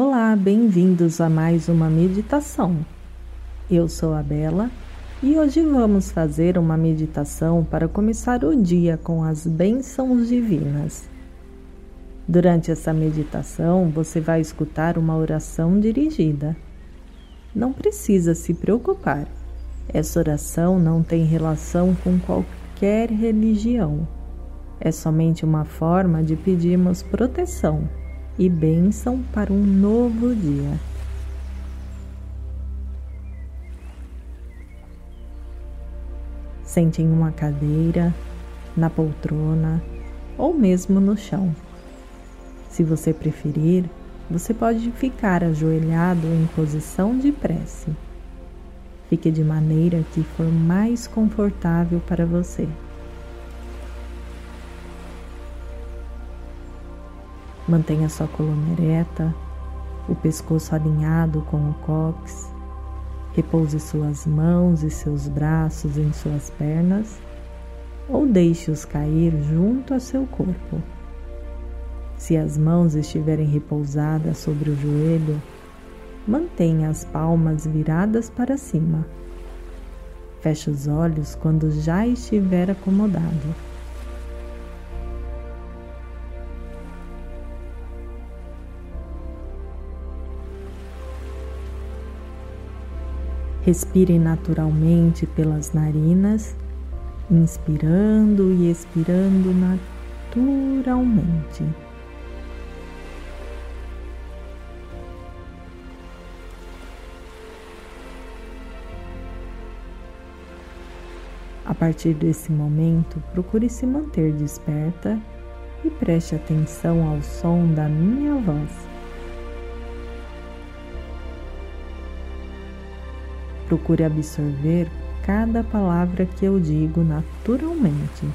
Olá, bem-vindos a mais uma meditação. Eu sou a Bela e hoje vamos fazer uma meditação para começar o dia com as bênçãos divinas. Durante essa meditação, você vai escutar uma oração dirigida. Não precisa se preocupar, essa oração não tem relação com qualquer religião. É somente uma forma de pedirmos proteção e bênção para um novo dia. Sente em uma cadeira, na poltrona ou mesmo no chão. Se você preferir, você pode ficar ajoelhado em posição de prece. Fique de maneira que for mais confortável para você. Mantenha sua coluna ereta, o pescoço alinhado com o cóccix. Repouse suas mãos e seus braços em suas pernas ou deixe-os cair junto a seu corpo. Se as mãos estiverem repousadas sobre o joelho, mantenha as palmas viradas para cima. Feche os olhos quando já estiver acomodado. Respire naturalmente pelas narinas, inspirando e expirando naturalmente. A partir desse momento, procure se manter desperta e preste atenção ao som da minha voz. Procure absorver cada palavra que eu digo naturalmente.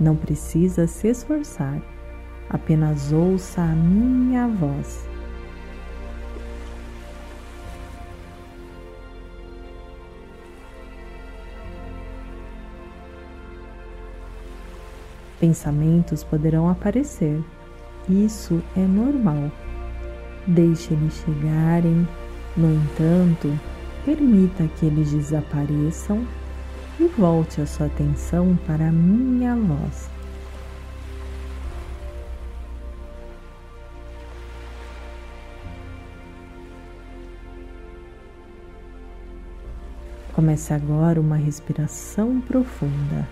Não precisa se esforçar, apenas ouça a minha voz. Pensamentos poderão aparecer, isso é normal. Deixe eles chegarem, no entanto, Permita que eles desapareçam e volte a sua atenção para a minha voz. Comece agora uma respiração profunda,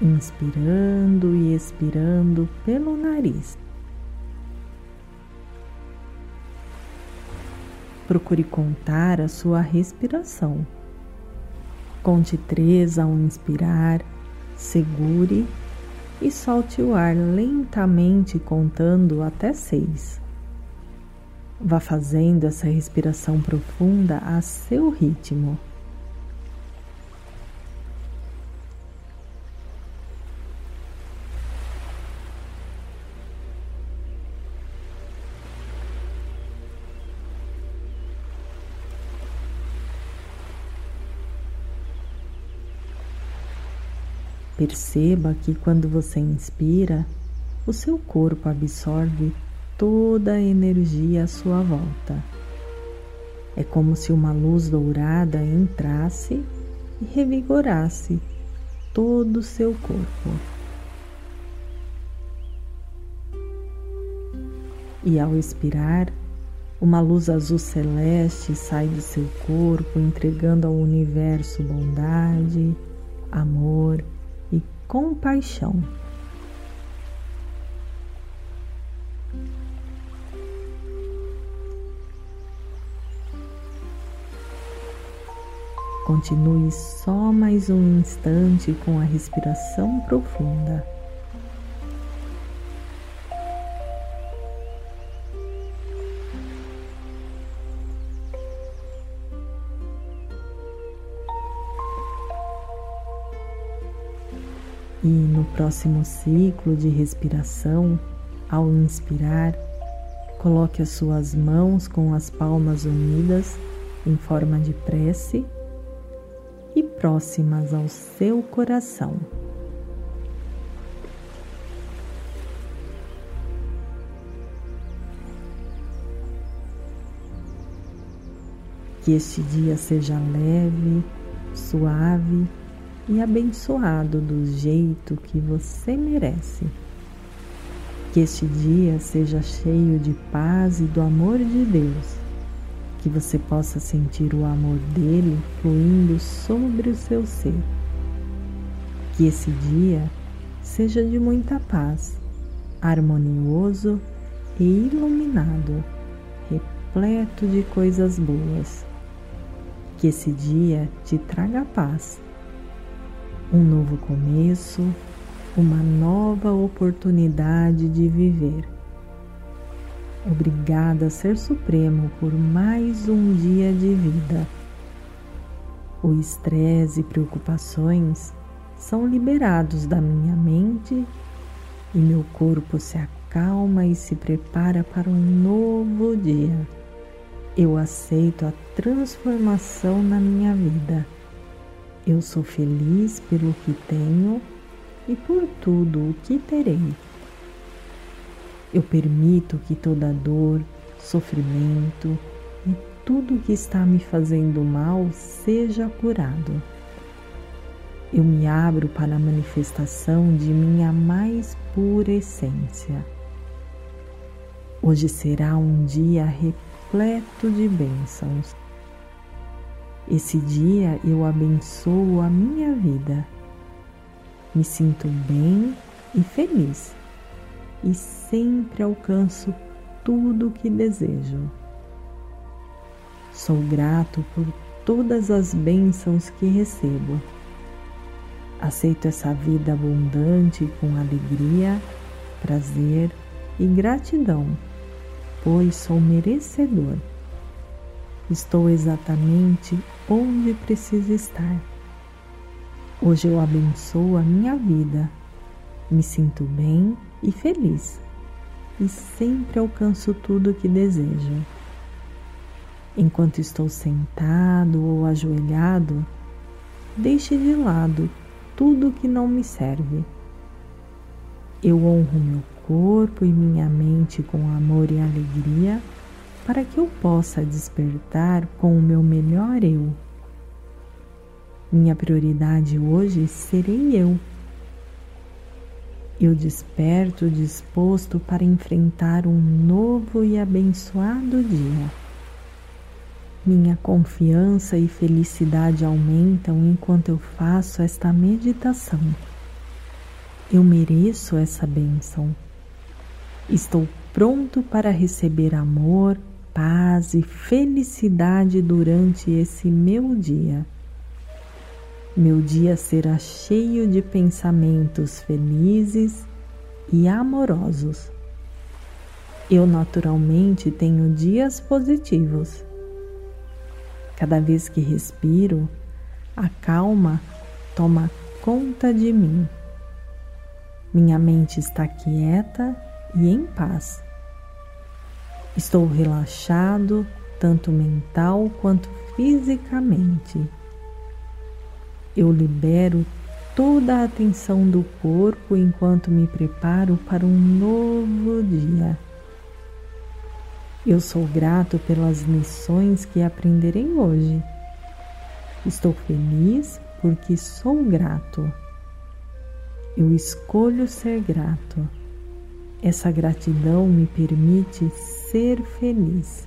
inspirando e expirando pelo nariz. Procure contar a sua respiração. Conte três ao inspirar, segure e solte o ar lentamente contando até seis. Vá fazendo essa respiração profunda a seu ritmo. Perceba que quando você inspira, o seu corpo absorve toda a energia à sua volta. É como se uma luz dourada entrasse e revigorasse todo o seu corpo. E ao expirar, uma luz azul celeste sai do seu corpo, entregando ao universo bondade, amor compaixão. Continue só mais um instante com a respiração profunda. E no próximo ciclo de respiração, ao inspirar, coloque as suas mãos com as palmas unidas em forma de prece e próximas ao seu coração. Que este dia seja leve, suave e abençoado do jeito que você merece. Que este dia seja cheio de paz e do amor de Deus. Que você possa sentir o amor dele fluindo sobre o seu ser. Que esse dia seja de muita paz, harmonioso e iluminado, repleto de coisas boas. Que esse dia te traga paz, um novo começo, uma nova oportunidade de viver. Obrigada, Ser Supremo, por mais um dia de vida. O estresse e preocupações são liberados da minha mente e meu corpo se acalma e se prepara para um novo dia. Eu aceito a transformação na minha vida. Eu sou feliz pelo que tenho e por tudo o que terei. Eu permito que toda dor, sofrimento e tudo que está me fazendo mal seja curado. Eu me abro para a manifestação de minha mais pura essência. Hoje será um dia repleto de bênçãos. Esse dia eu abençoo a minha vida me sinto bem e feliz e sempre alcanço tudo o que desejo. Sou grato por todas as bênçãos que recebo. Aceito essa vida abundante com alegria, prazer e gratidão, pois sou merecedor. Estou exatamente onde preciso estar Hoje eu abençoo a minha vida, me sinto bem e feliz e sempre alcanço tudo o que desejo. Enquanto estou sentado ou ajoelhado, deixe de lado tudo que não me serve. Eu honro meu corpo e minha mente com amor e alegria para que eu possa despertar com o meu melhor eu. Minha prioridade hoje serei eu. Eu desperto disposto para enfrentar um novo e abençoado dia. Minha confiança e felicidade aumentam enquanto eu faço esta meditação. Eu mereço essa bênção. Estou pronto para receber amor, paz e felicidade durante esse meu dia. Meu dia será cheio de pensamentos felizes e amorosos. Eu naturalmente tenho dias positivos. Cada vez que respiro, a calma toma conta de mim. Minha mente está quieta e em paz. Estou relaxado, tanto mental quanto fisicamente eu libero toda a atenção do corpo enquanto me preparo para um novo dia. Eu sou grato pelas lições que aprenderei hoje. Estou feliz porque sou grato. Eu escolho ser grato. Essa gratidão me permite ser feliz.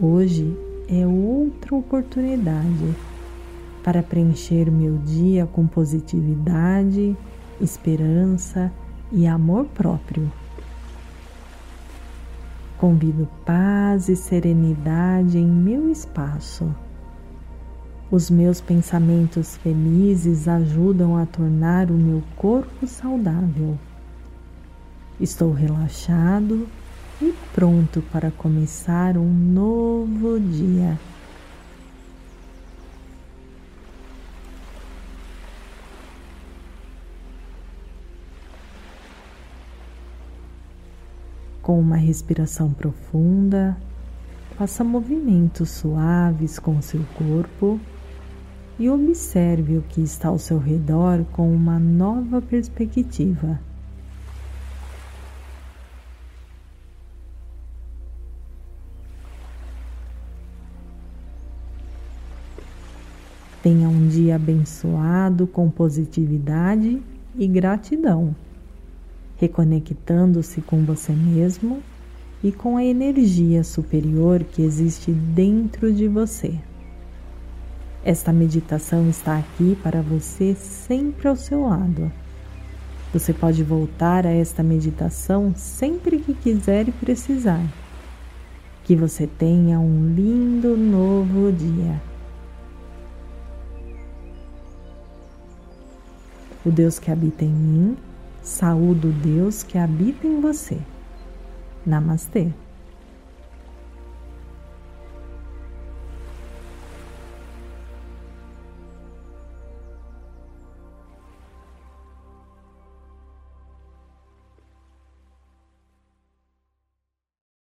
Hoje é outra oportunidade para preencher meu dia com positividade, esperança e amor próprio. Convido paz e serenidade em meu espaço. Os meus pensamentos felizes ajudam a tornar o meu corpo saudável. Estou relaxado e pronto para começar um novo dia. Com uma respiração profunda, faça movimentos suaves com seu corpo e observe o que está ao seu redor com uma nova perspectiva. Tenha um dia abençoado com positividade e gratidão, reconectando-se com você mesmo e com a energia superior que existe dentro de você. Esta meditação está aqui para você sempre ao seu lado. Você pode voltar a esta meditação sempre que quiser e precisar. Que você tenha um lindo novo dia. O Deus que habita em mim, saúde o Deus que habita em você. Namastê.